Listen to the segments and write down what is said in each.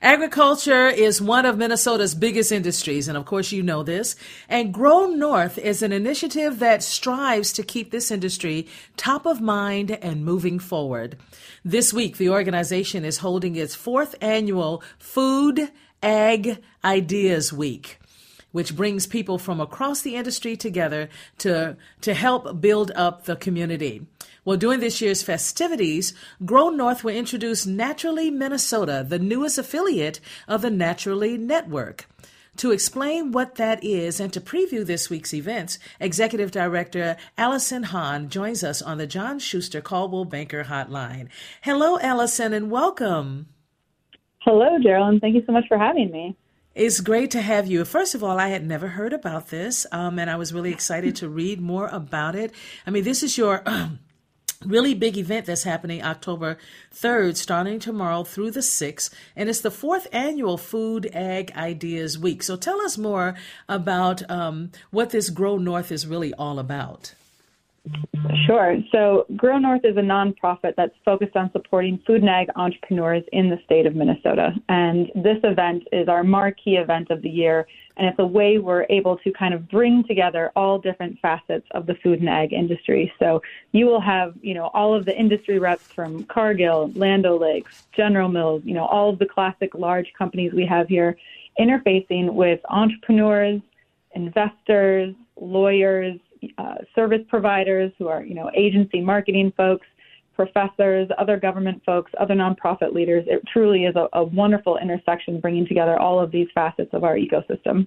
Agriculture is one of Minnesota's biggest industries, and of course, you know this. And Grow North is an initiative that strives to keep this industry top of mind and moving forward. This week, the organization is holding its fourth annual Food Ag Ideas Week which brings people from across the industry together to, to help build up the community. Well, during this year's festivities, Grow North will introduce Naturally Minnesota, the newest affiliate of the Naturally Network. To explain what that is and to preview this week's events, Executive Director Allison Hahn joins us on the John Schuster Coldwell Banker Hotline. Hello, Allison, and welcome. Hello, Geraldine. Thank you so much for having me. It's great to have you. First of all, I had never heard about this, um, and I was really excited to read more about it. I mean, this is your really big event that's happening October 3rd, starting tomorrow through the 6th, and it's the fourth annual Food Ag Ideas Week. So tell us more about um, what this Grow North is really all about. Sure. So, Grow North is a nonprofit that's focused on supporting food and ag entrepreneurs in the state of Minnesota. And this event is our marquee event of the year. And it's a way we're able to kind of bring together all different facets of the food and ag industry. So, you will have, you know, all of the industry reps from Cargill, Land O'Lakes, General Mills, you know, all of the classic large companies we have here interfacing with entrepreneurs, investors, lawyers, uh, service providers who are, you know, agency marketing folks, professors, other government folks, other nonprofit leaders. It truly is a, a wonderful intersection bringing together all of these facets of our ecosystem.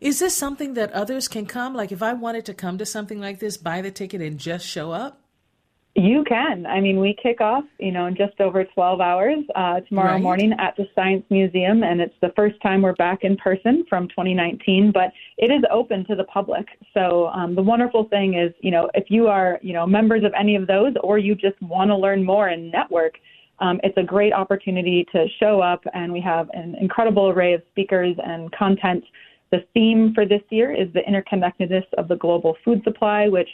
Is this something that others can come? Like, if I wanted to come to something like this, buy the ticket and just show up? You can. I mean, we kick off, you know, in just over 12 hours uh, tomorrow right. morning at the Science Museum, and it's the first time we're back in person from 2019. But it is open to the public. So um, the wonderful thing is, you know, if you are, you know, members of any of those, or you just want to learn more and network, um, it's a great opportunity to show up. And we have an incredible array of speakers and content. The theme for this year is the interconnectedness of the global food supply, which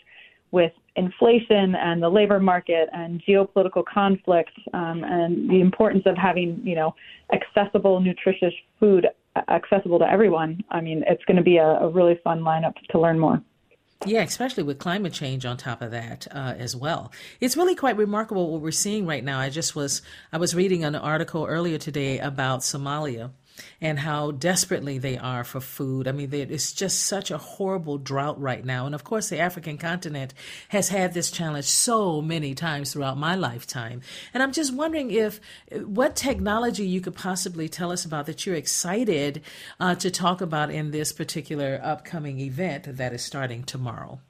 with inflation and the labor market and geopolitical conflict um, and the importance of having you know accessible nutritious food accessible to everyone i mean it's going to be a, a, really fun lineup to learn more yeah, especially with climate change on top of that uh, as well. It's really quite remarkable what we're seeing right now. I just was I was reading an article earlier today about Somalia and how desperately they are for food. I mean, it's just such a horrible drought right now. And of course, the African continent has had this challenge so many times throughout my lifetime. And I'm just wondering if what technology you could possibly tell us about that you're excited uh, to talk about in this particular upcoming event that is starting tomorrow.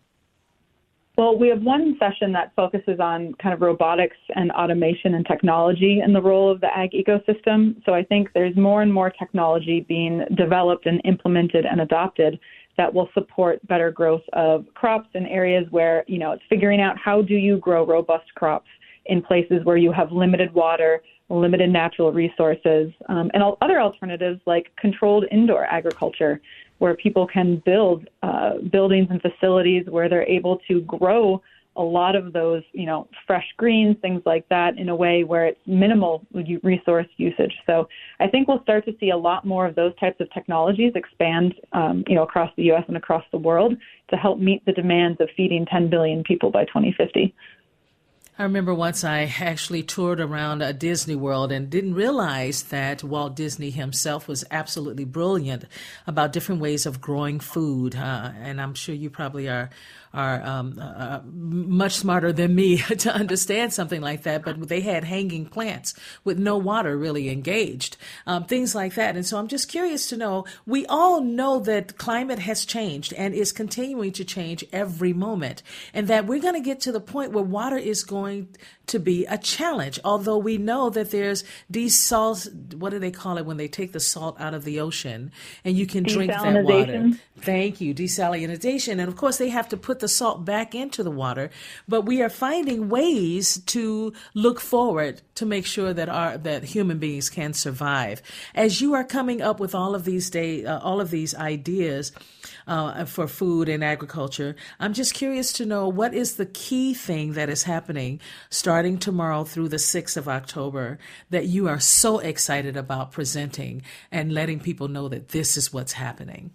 Well, we have one session that focuses on kind of robotics and automation and technology and the role of the ag ecosystem. So I think there's more and more technology being developed and implemented and adopted that will support better growth of crops in areas where, you know, it's figuring out how do you grow robust crops in places where you have limited water, limited natural resources, um, and other alternatives like controlled indoor agriculture where people can build uh, buildings and facilities where they're able to grow a lot of those, you know, fresh greens, things like that, in a way where it's minimal resource usage. So I think we'll start to see a lot more of those types of technologies expand, um, you know, across the U.S. and across the world to help meet the demands of feeding 10 billion people by 2050. I remember once I actually toured around a Disney World and didn't realize that Walt Disney himself was absolutely brilliant about different ways of growing food. Uh, and I'm sure you probably are are um, uh, much smarter than me to understand something like that. But they had hanging plants with no water really engaged, um, things like that. And so I'm just curious to know. We all know that climate has changed and is continuing to change every moment, and that we're going to get to the point where water is going to be a challenge. Although we know that there's desalt, what do they call it when they take the salt out of the ocean and you can drink that water? Thank you, desalinization. And of course, they have to put the salt back into the water. But we are finding ways to look forward to make sure that our that human beings can survive. As you are coming up with all of these day, uh, all of these ideas uh, for food and agriculture, I'm just curious to know what is the key thing that is happening starting tomorrow through the 6th of October that you are so excited about presenting and letting people know that this is what's happening.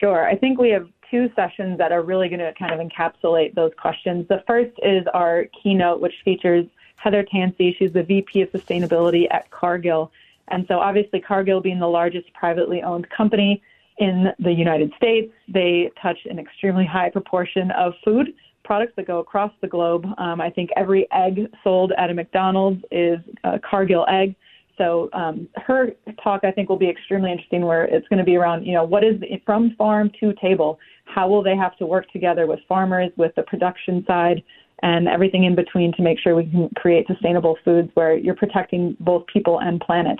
Sure. I think we have two sessions that are really going to kind of encapsulate those questions. The first is our keynote, which features Heather Tansey. She's the VP of Sustainability at Cargill. And so, obviously, Cargill being the largest privately owned company in the United States, they touch an extremely high proportion of food products that go across the globe. Um, I think every egg sold at a McDonald's is a Cargill egg. So um, her talk, I think, will be extremely interesting. Where it's going to be around, you know, what is the, from farm to table? How will they have to work together with farmers, with the production side, and everything in between to make sure we can create sustainable foods where you're protecting both people and planet.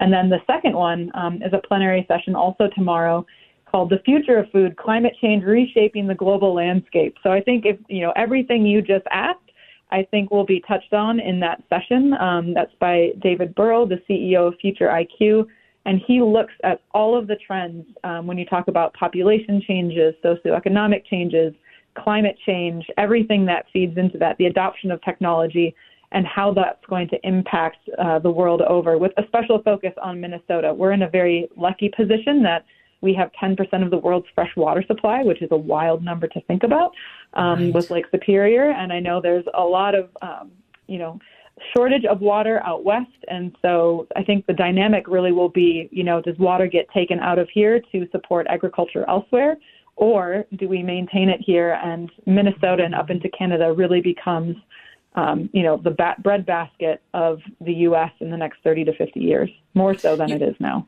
And then the second one um, is a plenary session also tomorrow called The Future of Food Climate Change Reshaping the Global Landscape. So I think if, you know, everything you just asked, I think will be touched on in that session. Um, that's by David Beurle, the CEO of Future IQ. And he looks at all of the trends um, when you talk about population changes, socioeconomic changes, climate change, everything that feeds into that, the adoption of technology, and how that's going to impact uh, the world over, with a special focus on Minnesota. We're in a very lucky position that we have 10% of the world's fresh water supply, which is a wild number to think about, um, right. with Lake Superior. And I know there's a lot of, um, you know, shortage of water out west. And so I think the dynamic really will be, you know, does water get taken out of here to support agriculture elsewhere? Or do we maintain it here and Minnesota and up into Canada really becomes, um, you know, the bat- bread basket of the U.S. in the next 30 to 50 years, more so than it is now?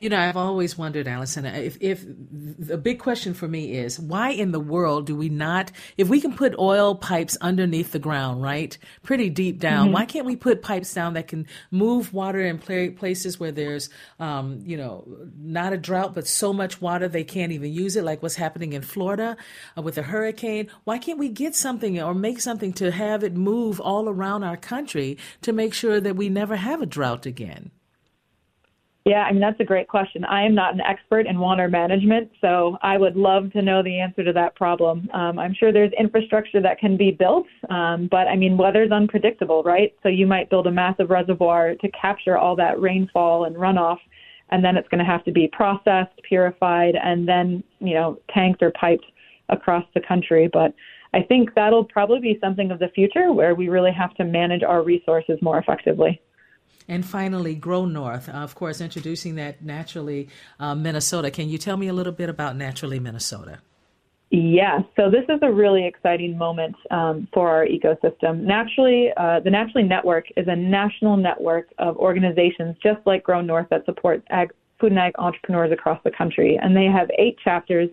You know, I've always wondered, Allison, if, if the big question for me is why in the world do we not, if we can put oil pipes underneath the ground, right, pretty deep down, mm-hmm. why can't we put pipes down that can move water in places where there's, um, you know, not a drought, but so much water they can't even use it, like what's happening in Florida uh, with a hurricane? Why can't we get something or make something to have it move all around our country to make sure that we never have a drought again? Yeah, I mean, that's a great question. I am not an expert in water management, so I would love to know the answer to that problem. Um, I'm sure there's infrastructure that can be built, um, but I mean, weather's unpredictable, right? So you might build a massive reservoir to capture all that rainfall and runoff, and then it's going to have to be processed, purified, and then, you know, tanked or piped across the country. But I think that'll probably be something of the future where we really have to manage our resources more effectively. And finally, Grow North, of course, introducing that Naturally uh, Minnesota. Can you tell me a little bit about Naturally Minnesota? Yes, so this is a really exciting moment um, for our ecosystem. Naturally, uh, the Naturally Network is a national network of organizations just like Grow North that support ag, food and ag entrepreneurs across the country. And they have eight chapters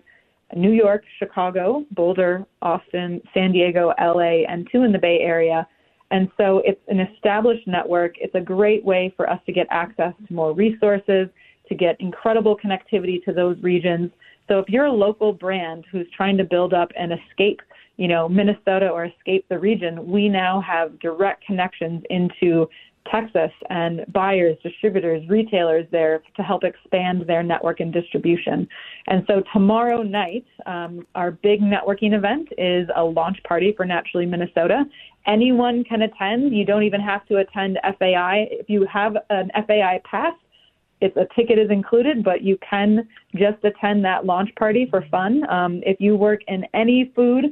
New York, Chicago, Boulder, Austin, San Diego, LA, and two in the Bay Area and so it's an established network. It's a great way for us to get access to more resources, to get incredible connectivity to those regions. So if you're a local brand who's trying to build up and escape, you know, Minnesota or escape the region, we now have direct connections into Texas and buyers, distributors, retailers there to help expand their network and distribution. And so tomorrow night, um, our big networking event is a launch party for Naturally Minnesota. Anyone can attend. You don't even have to attend FAI. If you have an FAI pass, it's a ticket is included, but you can just attend that launch party for fun. Um, if you work in any food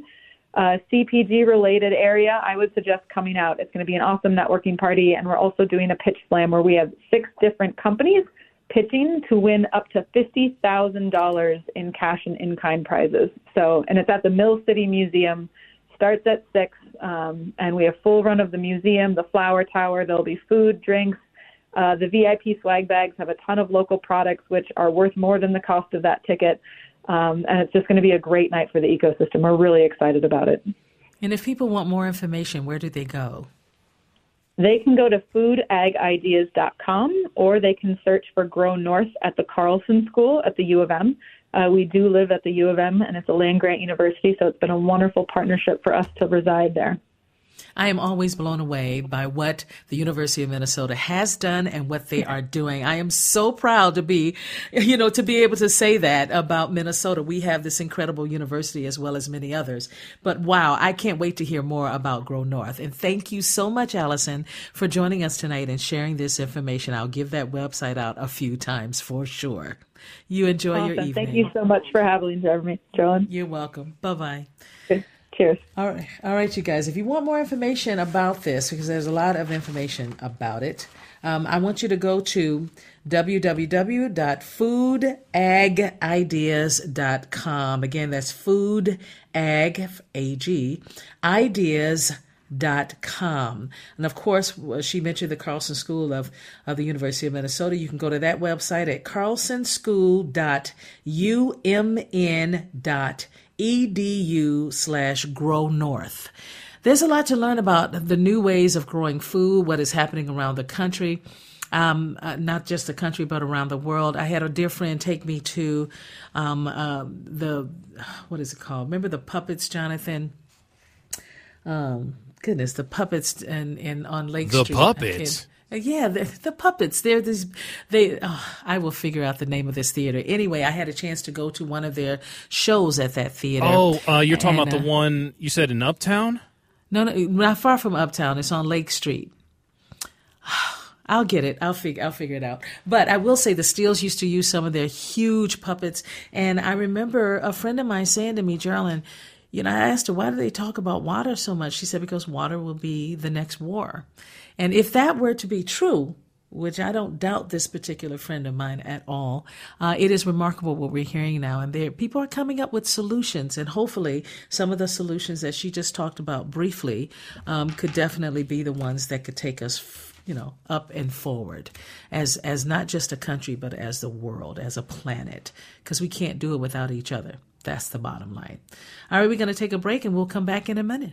uh, CPG related area, I would suggest coming out. It's going to be an awesome networking party, and we're also doing a pitch slam where we have six different companies pitching to win up to $50,000 in cash and in kind prizes. So, and it's at the Mill City Museum. Starts at six, um, and we have full run of the museum, the flour tower. There'll be food, drinks. Uh, the VIP swag bags have a ton of local products, which are worth more than the cost of that ticket. Um, and it's just going to be a great night for the ecosystem. We're really excited about it. And if people want more information, where do they go? They can go to foodagideas.com or they can search for Grow North at the Carlson School at the U of M. Uh, we do live at the U of M and it's a land grant university, so it's been a wonderful partnership for us to reside there. I am always blown away by what the University of Minnesota has done and what they are doing. I am so proud to be, you know, to be able to say that about Minnesota. We have this incredible university as well as many others. But wow, I can't wait to hear more about Grow North. And thank you so much, Allison, for joining us tonight and sharing this information. I'll give that website out a few times for sure. You enjoy awesome. your evening. Thank you so much for having me, Joan. You're welcome. Bye bye. Cheers. All right, all right, you guys. If you want more information about this, because there's a lot of information about it, um, I want you to go to www.foodag.ideas.com. Again, that's food ag ag ideas dot com and of course she mentioned the carlson school of, of the university of minnesota you can go to that website at carlsonschool.umn.edu edu slash grow north. There's a lot to learn about the new ways of growing food, what is happening around the country. Um, uh, not just the country, but around the world. I had a dear friend take me to um, uh, the what is it called? Remember the puppets, Jonathan? Um, goodness, the puppets and in, in, on Lake the Street. The puppets. Yeah, the, the, puppets. They're this. They. Oh, I will figure out the name of this theater. Anyway, I had a chance to go to one of their shows at that theater. Oh, uh, you're talking and, about the uh, one you said in Uptown? No, no, not far from Uptown. It's on Lake Street. I'll get it. I'll figure. I'll figure it out. But I will say the Steels used to use some of their huge puppets, and I remember a friend of mine saying to me, Geraldine, you know, I asked her why do they talk about water so much. She said because water will be the next war. And if that were to be true, which I don't doubt this particular friend of mine at all. Uh, it is remarkable what we're hearing now, and there people are coming up with solutions, and hopefully, some of the solutions that she just talked about briefly um, could definitely be the ones that could take us. You know, up and forward as as not just a country, but as the world, as a planet, because we can't do it without each other. That's the bottom line. All right, we're going to take a break, and we'll come back in a minute.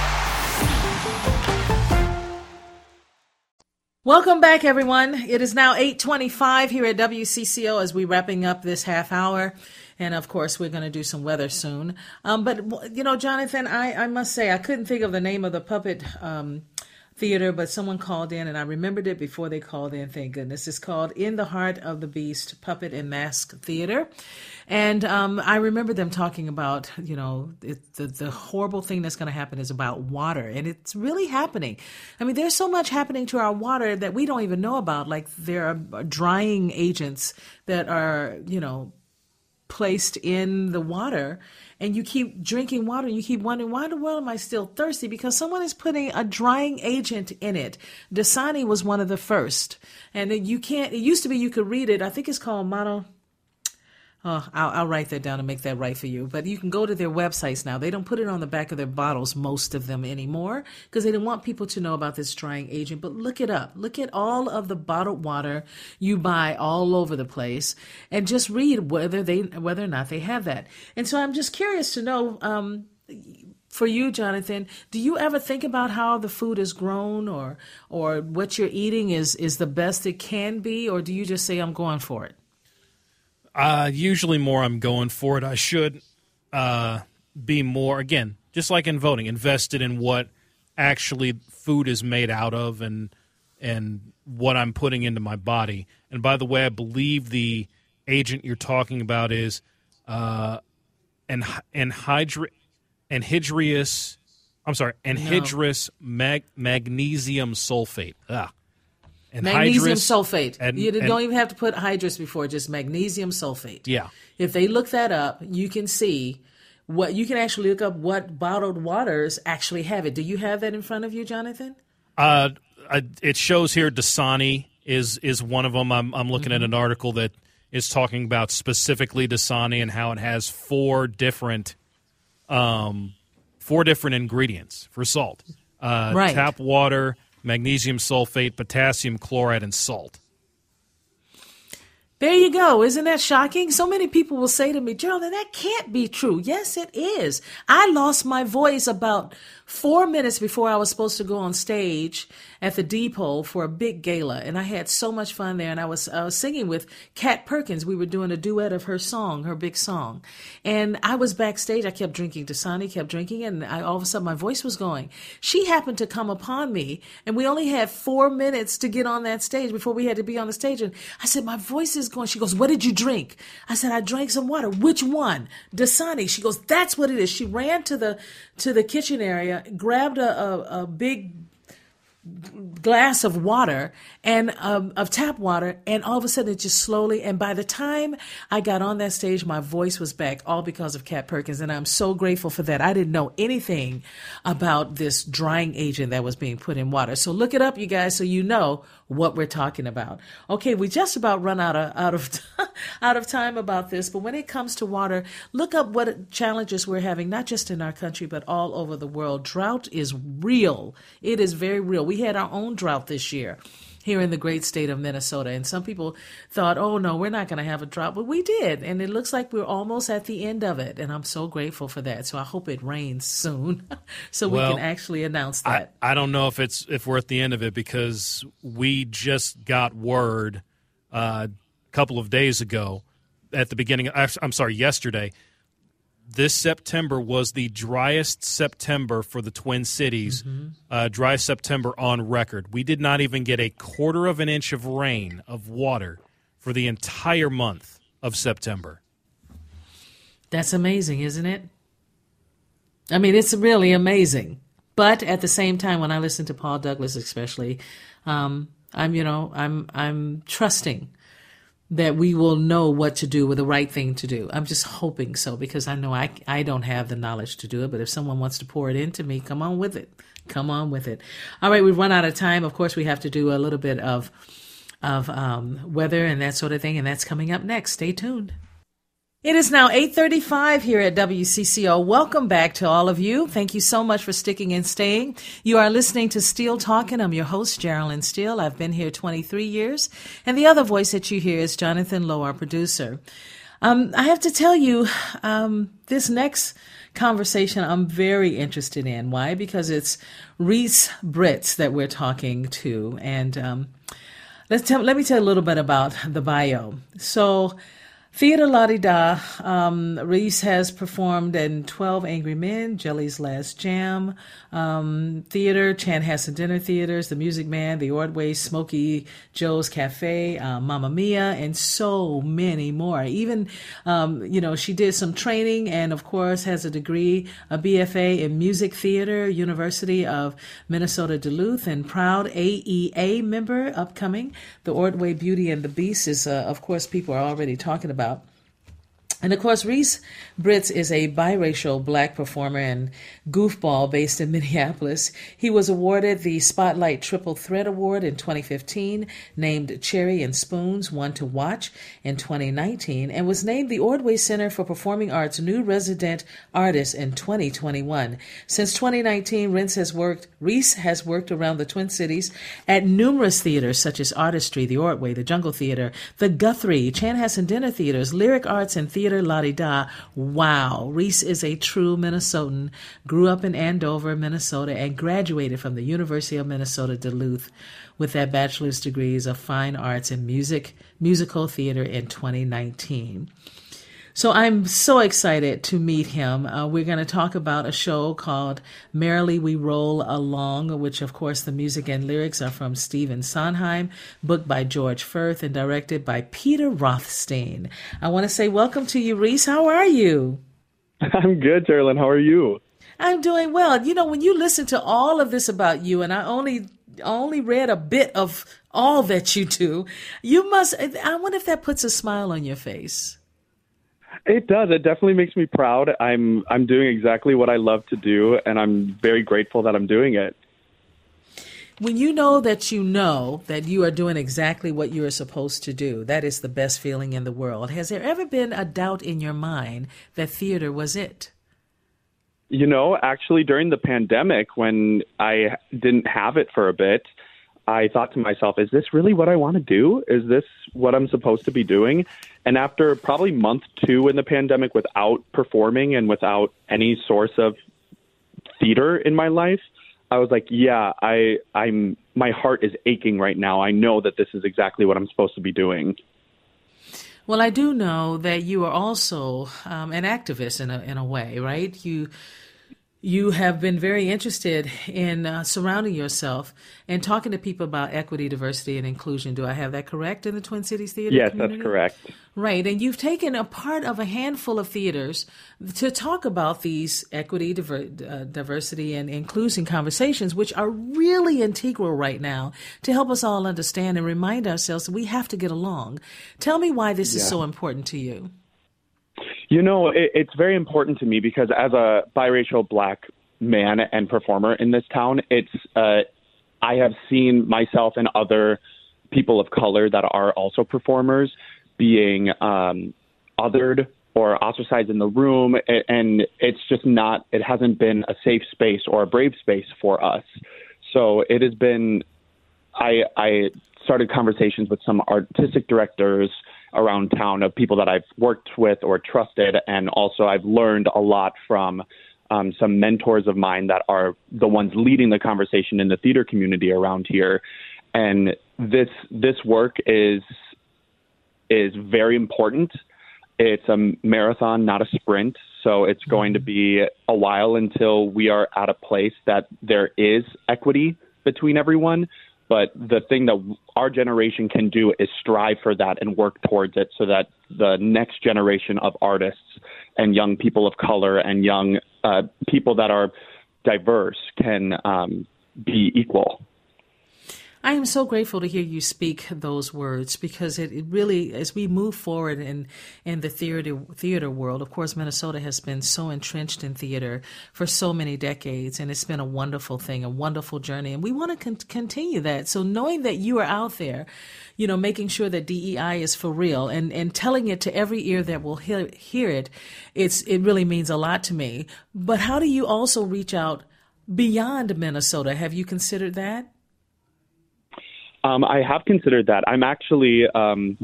Welcome back, everyone. It is now 825 here at WCCO as we're wrapping up this half hour. And of course, we're going to do some weather soon. Um, but, you know, Jonathan, I, I must say, I couldn't think of the name of the puppet um, theater, but someone called in and I remembered it before they called in. Thank goodness. It's called In the Heart of the Beast Puppet and Mask Theater. And um, I remember them talking about, you know, it, the, the horrible thing that's going to happen is about water. And it's really happening. I mean, there's so much happening to our water that we don't even know about. Like there are drying agents that are, you know, placed in the water and you keep drinking water and you keep wondering why in the world am I still thirsty because someone is putting a drying agent in it. Dasani was one of the first, and you can't. It used to be you could read it. I think it's called mono Oh, I'll, I'll, write that down and make that right for you. But you can go to their websites now. They don't put it on the back of their bottles, most of them anymore, because they don't want people to know about this drying agent. But look it up. Look at all of the bottled water you buy all over the place, and just read whether they whether or not they have that. And so I'm just curious to know. Um, for you, Jonathan, do you ever think about how the food is grown or or what you're eating is is the best it can be, or do you just say I'm going for it? Uh, usually more I'm going for it. I should uh, be more, again, just like in voting, invested in what actually food is made out of and and what I'm putting into my body. And by the way, I believe the agent you're talking about is uh, and anhydri- anhydrous. I'm sorry, anhydrous no. mag- magnesium sulfate. Ah, and magnesium sulfate. And, you don't even have to put hydrous before, just magnesium sulfate. Yeah. If they look that up, you can see what you can actually look up what bottled waters actually have it. Do you have that in front of you, Jonathan? Uh, it shows here Dasani is is one of them. I'm I'm looking mm-hmm. at an article that is talking about specifically Dasani and how it has four different um four different ingredients for salt. Uh, right. Tap water, magnesium sulfate, potassium chloride, and salt. There you go. Isn't that shocking? So many people will say to me, Geraldine, that can't be true. Yes, it is. I lost my voice about four minutes before I was supposed to go on stage at the depot for a big gala, and I had so much fun there. And I was I was singing with Kat Perkins. We were doing a duet of her song, her big song, and I was backstage. I kept drinking. Dasani kept drinking, and I, all of a sudden my voice was going. She happened to come upon me, and we only had four minutes to get on that stage before we had to be on the stage. And I said, "My voice is going." She goes, "What did you drink?" I said, "I drank some water." Which one? Dasani. She goes, "That's what it is." She ran to the to the kitchen area, grabbed a, a, a big glass of water and um, of tap water and all of a sudden it just slowly and by the time i got on that stage my voice was back all because of kat perkins and i'm so grateful for that. I didn't know anything about this drying agent that was being put in water. So look it up you guys so you know what we're talking about. Okay we just about run out of out of out of time about this but when it comes to water look up what challenges we're having not just in our country but all over the world. Drought is real. It is very real. We had our own drought this year here in the great state of Minnesota. And some people thought, oh no, we're not going to have a drought, but we did. And it looks like we're almost at the end of it. And I'm so grateful for that. So I hope it rains soon so well, we can actually announce that. I, I, don't know if it's if we're at the end of it because we just got word uh, a couple of days ago at the beginning, I'm sorry, yesterday this September was the driest September for the Twin Cities, mm-hmm. uh, driest September on record. We did not even get a quarter of an inch of rain, of water, for the entire month of September. That's amazing, isn't it? I mean, it's really amazing. But at the same time, when I listen to Paul Douglas, especially, um, I'm you know I'm I'm trusting that we will know what to do with the right thing to do. I'm just hoping so because I know I I don't have the knowledge to do it. But if someone wants to pour it into me, come on with it. Come on with it. All right, we've run out of time. Of course, we have to do a little bit of of um, weather and that sort of thing, and that's coming up next. Stay tuned. It is now 8:35 here at WCCO. Welcome back to all of you. Thank you so much for sticking and staying. You are listening to Steele Talking. I'm your host, Geraldine Steele. I've been here 23 years, and the other voice that you hear is Jonathan Lowe, our producer. Um, I have to tell you, um, this next conversation I'm very interested in. Why? Because it's Reese Britts that we're talking to, and um, let's tell, let me tell you a little bit about the bio. So. Theater Latte Da. Um, Reese has performed in 12 Angry Men, Jelly's Last Jam, um, Theater, Chanhassen Dinner Theaters, The Music Man, The Ordway, Smokey Joe's Cafe, uh, Mamma Mia, and so many more. Even, um, you know, she did some training and, of course, has a degree, a BFA in Music Theater, University of Minnesota Duluth, and proud AEA member upcoming. The Ordway Beauty and the Beast is, uh, of course, people are already talking about about. And of course, Reese Britts is a biracial black performer and goofball based in Minneapolis. He was awarded the Spotlight Triple Threat Award in 2015, named Cherry and Spoon's One to Watch in 2019, and was named the Ordway Center for Performing Arts New Resident Artist in 2021. Since 2019, Reese has worked, Reese has worked around the Twin Cities at numerous theaters such as Artistry, the Ordway, the Jungle Theater, the Guthrie, Chanhassen Dinner Theaters, Lyric Arts and Theater Theater Latte Da. Wow. Reese is a true Minnesotan, grew up in Andover, Minnesota, and graduated from the University of Minnesota Duluth with that bachelor's degrees of fine arts in music, musical theater in 2019. So I'm so excited to meet him. Uh, we're going to talk about a show called Merrily We Roll Along, which, of course, the music and lyrics are from Stephen Sondheim, booked by George Furth, and directed by Peter Rothstein. I want to say welcome to you, Reese. How are you? I'm good, Geraldine. How are you? I'm doing well. You know, when you listen to all of this about you, and I only only read a bit of all that you do, you must. I wonder if that puts a smile on your face. It does. It definitely makes me proud. I'm I'm doing exactly what I love to do, and I'm very grateful that I'm doing it. When you know that you know that you are doing exactly what you are supposed to do, that is the best feeling in the world. Has there ever been a doubt in your mind that theater was it? You know, actually, during the pandemic, when I didn't have it for a bit, I thought to myself, is this really what I want to do? Is this what I'm supposed to be doing? And after probably month two in the pandemic without performing and without any source of theater in my life, I was like, yeah, I I'm my heart is aching right now. I know that this is exactly what I'm supposed to be doing. Well, I do know that you are also um, an activist in a in a way, right? You you have been very interested in uh, surrounding yourself and talking to people about equity, diversity, and inclusion. Do I have that correct in the Twin Cities Theater? Yes, community? that's correct. Right. And you've taken a part of a handful of theaters to talk about these equity, diver- uh, diversity, and inclusion conversations, which are really integral right now to help us all understand and remind ourselves that we have to get along. Tell me why this yeah. is so important to you. You know, it, it's very important to me because as a biracial black man and performer in this town, it's uh, I have seen myself and other people of color that are also performers being um, othered or ostracized in the room, and it's just not. It hasn't been a safe space or a brave space for us. So it has been. I I started conversations with some artistic directors around town of people that I've worked with or trusted, and also I've learned a lot from um, some mentors of mine that are the ones leading the conversation in the theater community around here. And this this work is is very important. It's a marathon, not a sprint. So it's going to be a while until we are at a place that there is equity between everyone. But the thing that our generation can do is strive for that and work towards it so that the next generation of artists and young people of color and young uh, people that are diverse can um, be equal. I am so grateful to hear you speak those words because it, it, really, as we move forward in in the theater theater world, of course, Minnesota has been so entrenched in theater for so many decades, and it's been a wonderful thing, a wonderful journey, and we want to con- continue that. So, knowing that you are out there, you know, making sure that DEI is for real and and telling it to every ear that will hear hear it, it's it really means a lot to me. But how do you also reach out beyond Minnesota? Have you considered that? Um, I have considered that. I'm actually. Um,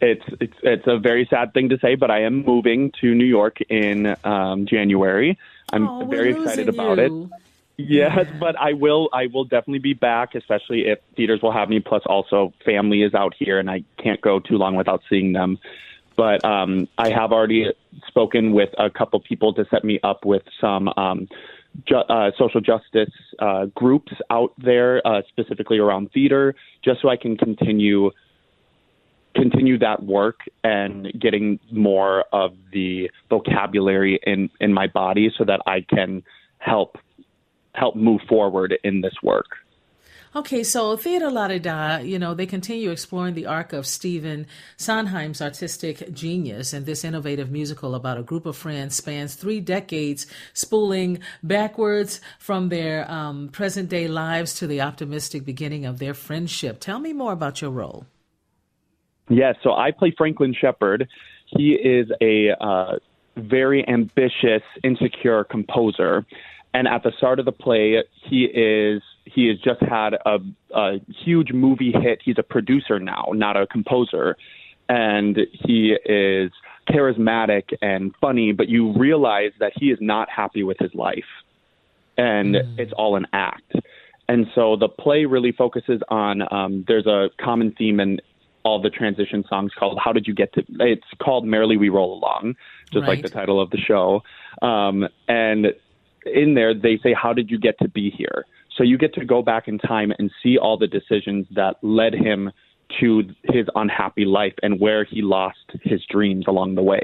it's it's it's a very sad thing to say, but I am moving to New York in um, January. I'm oh, very excited about you. it. Yes, but I will I will definitely be back, especially if theaters will have me. Plus, also family is out here, and I can't go too long without seeing them. But um, I have already spoken with a couple people to set me up with some um, ju- uh, social justice uh, groups out there, uh, specifically around theater, just so I can continue continue that work and getting more of the vocabulary in in my body, so that I can help help move forward in this work. Okay, so Theater Latte Da, you know, they continue exploring the arc of Stephen Sondheim's artistic genius, and this innovative musical about a group of friends spans three decades, spooling backwards from their um, present day lives to the optimistic beginning of their friendship. Tell me more about your role. Yes, so I play Franklin Shepard. He is a uh, very ambitious, insecure composer. And at the start of the play, he is he has just had a, a huge movie hit. He's a producer now, not a composer, and he is charismatic and funny. But you realize that he is not happy with his life, and mm. it's all an act. And so the play really focuses on. Um, there's a common theme in all the transition songs called "How Did You Get to." It's called "Merrily We Roll Along," just right. like the title of the show. Um, and in there, they say, "How did you get to be here?" So you get to go back in time and see all the decisions that led him to his unhappy life and where he lost his dreams along the way.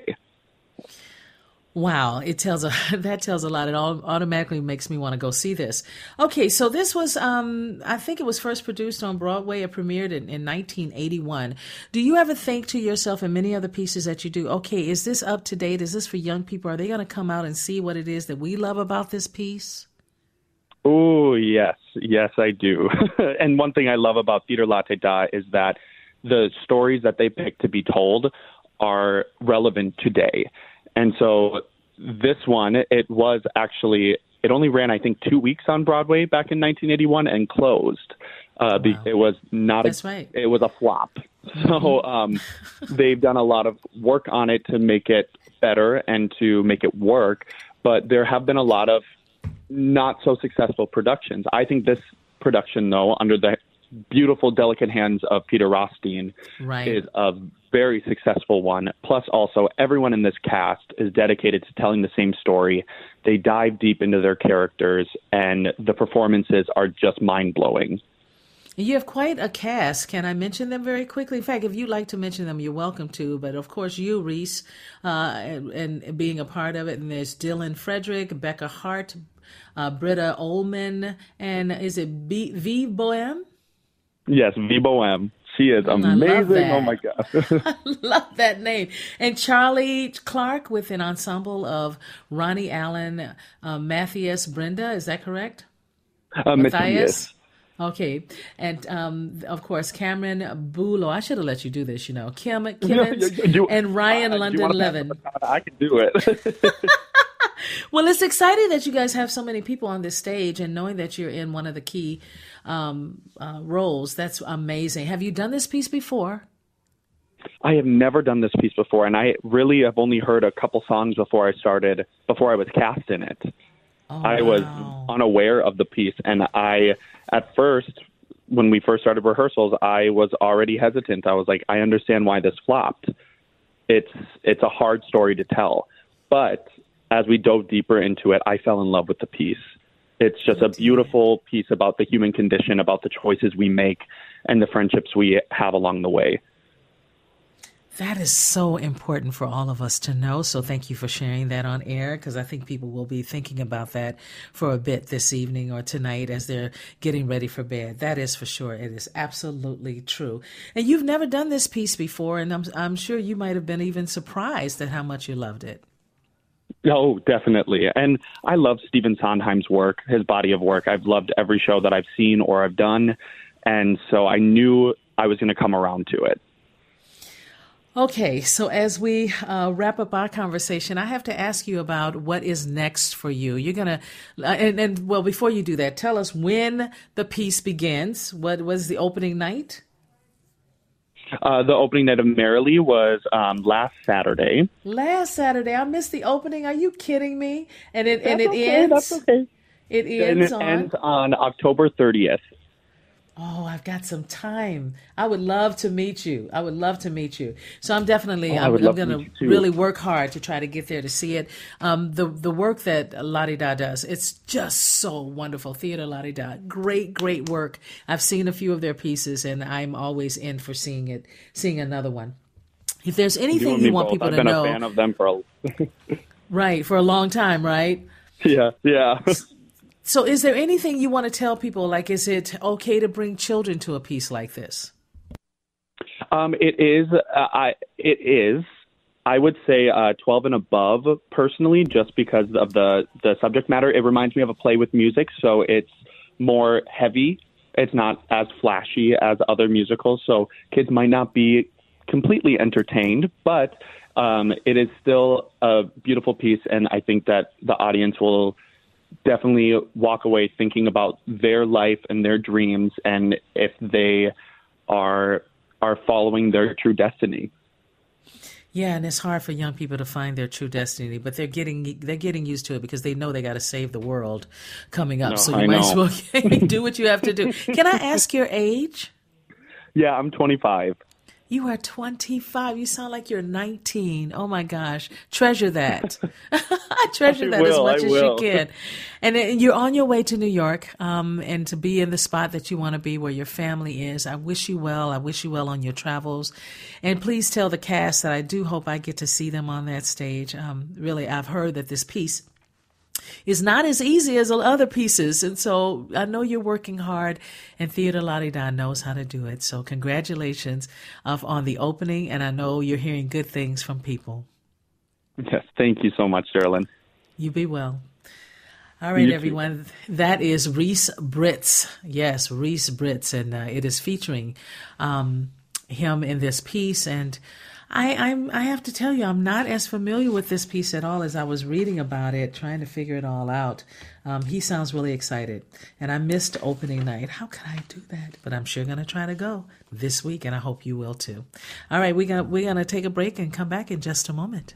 Wow, it tells a that tells a lot. It all automatically makes me want to go see this. Okay, so this was um I think it was first produced on Broadway. It premiered in, in 1981. Do you ever think to yourself and many other pieces that you do, okay, is this up to date? Is this for young people? Are they going to come out and see what it is that we love about this piece? Oh, yes. Yes, I do. and one thing I love about Theater Latte Da is that the stories that they pick to be told are relevant today. And so this one, it was actually, it only ran, I think, two weeks on Broadway back in 1981 and closed. Uh, wow. It was not That's a, right. it was a flop. So um, they've done a lot of work on it to make it better and to make it work. But there have been a lot of not so successful productions. I think this production, though, under the beautiful, delicate hands of Peter Rothstein, right. is a very successful one. Plus, also, everyone in this cast is dedicated to telling the same story. They dive deep into their characters, and the performances are just mind blowing. You have quite a cast. Can I mention them very quickly? In fact, if you'd like to mention them, you're welcome to. But of course, you, Reese, uh, and, and, being a part of it. And there's Dylan Frederick, Becca Hart, uh, Britta Ollmann, and is it B- V Bohem? Yes, V Bohem. She is amazing. Oh my God. I love that name. And Charlie Clark with an ensemble of Ronnie Allen, uh, Matthias, Brenda. Is that correct? Uh, Matthias. Okay, and um, of course Cameron Bulo. I should have let you do this. You know, Kim Kimmins you, you, and Ryan uh, London Levin. I can do it. well, it's exciting that you guys have so many people on this stage, and knowing that you're in one of the key um, uh, roles. That's amazing. Have you done this piece before? I have never done this piece before, and I really have only heard a couple songs before I started, before I was cast in it. Oh, I was wow. unaware of the piece, and I, at first, when we first started rehearsals, I was already hesitant. I was like, I understand why this flopped. It's it's a hard story to tell, but as we dove deeper into it, I fell in love with the piece. It's just a beautiful piece about the human condition, about the choices we make, and the friendships we have along the way. That is so important for all of us to know. So thank you for sharing that on air because I think people will be thinking about that for a bit this evening or tonight as they're getting ready for bed. That is for sure. It is absolutely true. And you've never done this piece before, and I'm, I'm sure you might have been even surprised at how much you loved it. Oh, definitely. And I love Stephen Sondheim's work, his body of work. I've loved every show that I've seen or I've done. And so I knew I was going to come around to it. Okay, so as we uh, wrap up our conversation, I have to ask you about what is next for you. You're gonna, uh, and, and well, before you do that, tell us when the piece begins. What was the opening night? Uh, the opening night of Merrily was um, last Saturday. Last Saturday, I missed the opening. Are you kidding me? And it that's and it okay, ends. That's okay. It ends it on. ends on October 30th. Oh, I've got some time. I would love to meet you. I would love to meet you. So I'm definitely Oh, I'm, I'm going to really work hard to try to get there to see it. Um, the the work that Latte Da does, it's just so wonderful. Theater Latte Da, great great work. I've seen a few of their pieces, and I'm always in for seeing it, seeing another one. If there's anything and you, want both. people I've to been know, a fan of them for a right, for a long time, right? yeah, yeah. So, is there anything you want to tell people? Like, is it okay to bring children to a piece like this? Um, it is. Uh, I. It is. I would say uh, 12 and above, personally, just because of the the subject matter. It reminds me of a play with music, so it's more heavy. It's not as flashy as other musicals, so kids might not be completely entertained, but um, it is still a beautiful piece, and I think that the audience will definitely walk away thinking about their life and their dreams, and if they are are following their true destiny. Yeah, and it's hard for young people to find their true destiny, but they're getting they're getting used to it because they know they got to save the world coming up. No, so you I might as well do what you have to do. Can I ask your age? Yeah, I'm 25. You are 25. You sound like you're 19. Oh my gosh. Treasure that. Treasure I that will, as much I as will. you can. And you're on your way to New York um, and to be in the spot that you want to be where your family is. I wish you well. I wish you well on your travels. And please tell the cast that I do hope I get to see them on that stage. Um, really, I've heard that this piece is not as easy as other pieces. And so I know you're working hard, and Theater Latte Da knows how to do it. So congratulations of, on the opening, and I know you're hearing good things from people. Yes, thank you so much, Sherilyn. You be well. All right, You too. everyone. That is Reese Britz. Yes, Reese Britz, and uh, it is featuring um, him in this piece. And I, I'm, I have to tell you, I'm not as familiar with this piece at all as I was reading about it, trying to figure it all out. Um, he sounds really excited, and I missed opening night. How could I do that? But I'm sure gonna try to go this week, and I hope you will too. All right, we got we're gonna take a break and come back in just a moment.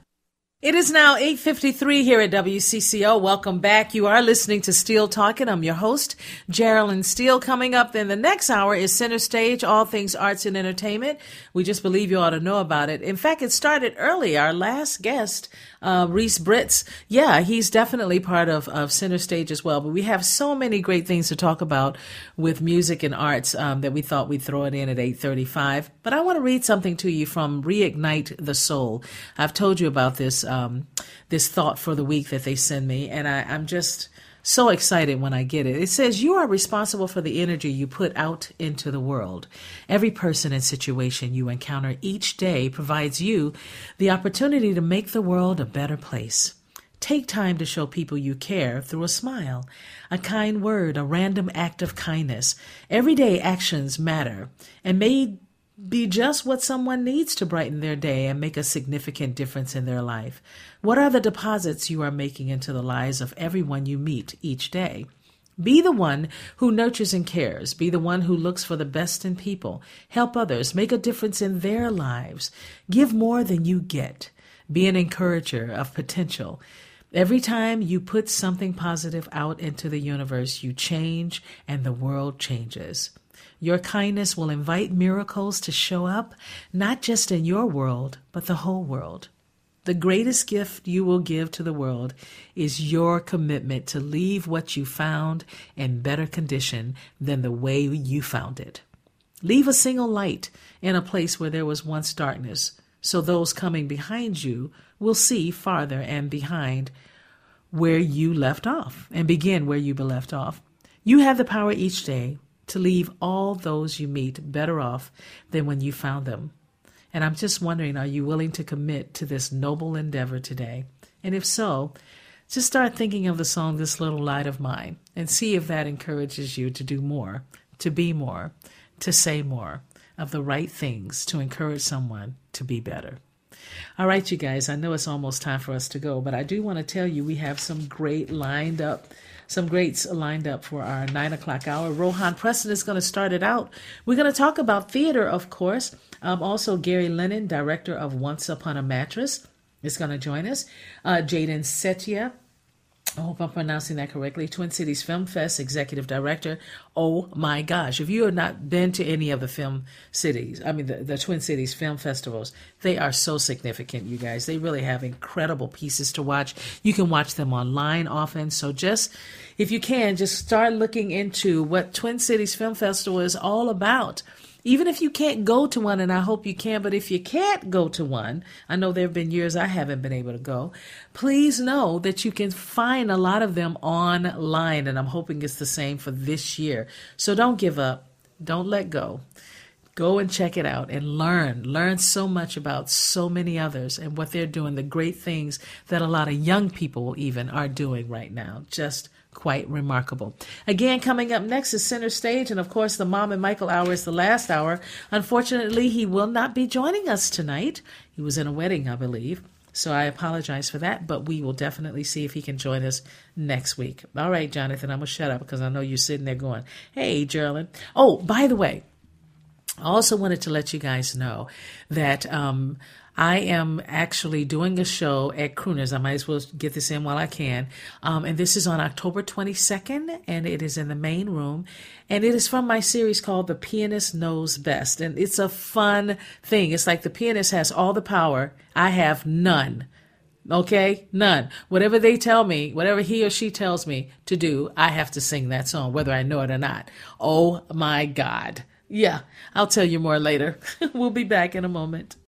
It is now 8:53 here at WCCO. Welcome back. You are listening to Steel Talking. I'm your host, Geraldine Steele. Coming up in the next hour is Center Stage, all things arts and entertainment. We just believe you ought to know about it. In fact, it started early. Our last guest, uh, Reese Britz, yeah, he's definitely part of, of Center Stage as well. But we have so many great things to talk about with music and arts um, that we thought we'd throw it in at 8:35. But I want to read something to you from Reignite the Soul. I've told you about this um, this thought for the week that they send me, and I, I'm just so excited when I get it. It says, You are responsible for the energy you put out into the world. Every person and situation you encounter each day provides you the opportunity to make the world a better place. Take time to show people you care through a smile, a kind word, a random act of kindness. Everyday actions matter and may be just what someone needs to brighten their day and make a significant difference in their life. What are the deposits you are making into the lives of everyone you meet each day? Be the one who nurtures and cares. Be the one who looks for the best in people. Help others. Make a difference in their lives. Give more than you get. Be an encourager of potential. Every time you put something positive out into the universe, you change and the world changes. Your kindness will invite miracles to show up, not just in your world, but the whole world. The greatest gift you will give to the world is your commitment to leave what you found in better condition than the way you found it. Leave a single light in a place where there was once darkness. so those coming behind you will see farther and behind where you left off and begin where you left off. You have the power each day to leave all those you meet better off than when you found them. And I'm just wondering are you willing to commit to this noble endeavor today? And if so, just start thinking of the song This Little Light of Mine and see if that encourages you to do more, to be more, to say more of the right things to encourage someone to be better. All right, you guys, I know it's almost time for us to go, but I do want to tell you we have some great lined up, some greats lined up for our nine o'clock hour. Rohan Preston is going to start it out. We're going to talk about theater, of course. Um, also, Gary Lennon, director of Once Upon a Mattress, is going to join us. Uh, Jaden Setia, I hope I'm pronouncing that correctly. Twin Cities Film Fest executive director. Oh my gosh. If you have not been to any of the film cities, I mean, the, the Twin Cities film festivals, they are so significant, you guys. They really have incredible pieces to watch. You can watch them online often. So just, if you can, just start looking into what Twin Cities Film Festival is all about even if you can't go to one, and I hope you can, but if you can't go to one, I know there have been years I haven't been able to go, please know that you can find a lot of them online, and I'm hoping it's the same for this year. So don't give up, don't let go. Go and check it out and learn. Learn so much about so many others and what they're doing, the great things that a lot of young people even are doing right now. Just quite remarkable. Again, coming up next is Center Stage, and of course, the Mom and Michael hour is the last hour. Unfortunately, he will not be joining us tonight. He was in a wedding, I believe. So I apologize for that, but we will definitely see if he can join us next week. All right, Jonathan, I'm going to shut up because I know you're sitting there going, hey, Geraldine. Oh, by the way, I also wanted to let you guys know that um, I am actually doing a show at Crooners. I might as well get this in while I can. Um, and this is on October 22nd, and it is in the main room. And it is from my series called The Pianist Knows Best. And it's a fun thing. It's like the pianist has all the power, I have none. Okay? None. Whatever they tell me, whatever he or she tells me to do, I have to sing that song, whether I know it or not. Oh my God. Yeah, I'll tell you more later. we'll be back in a moment.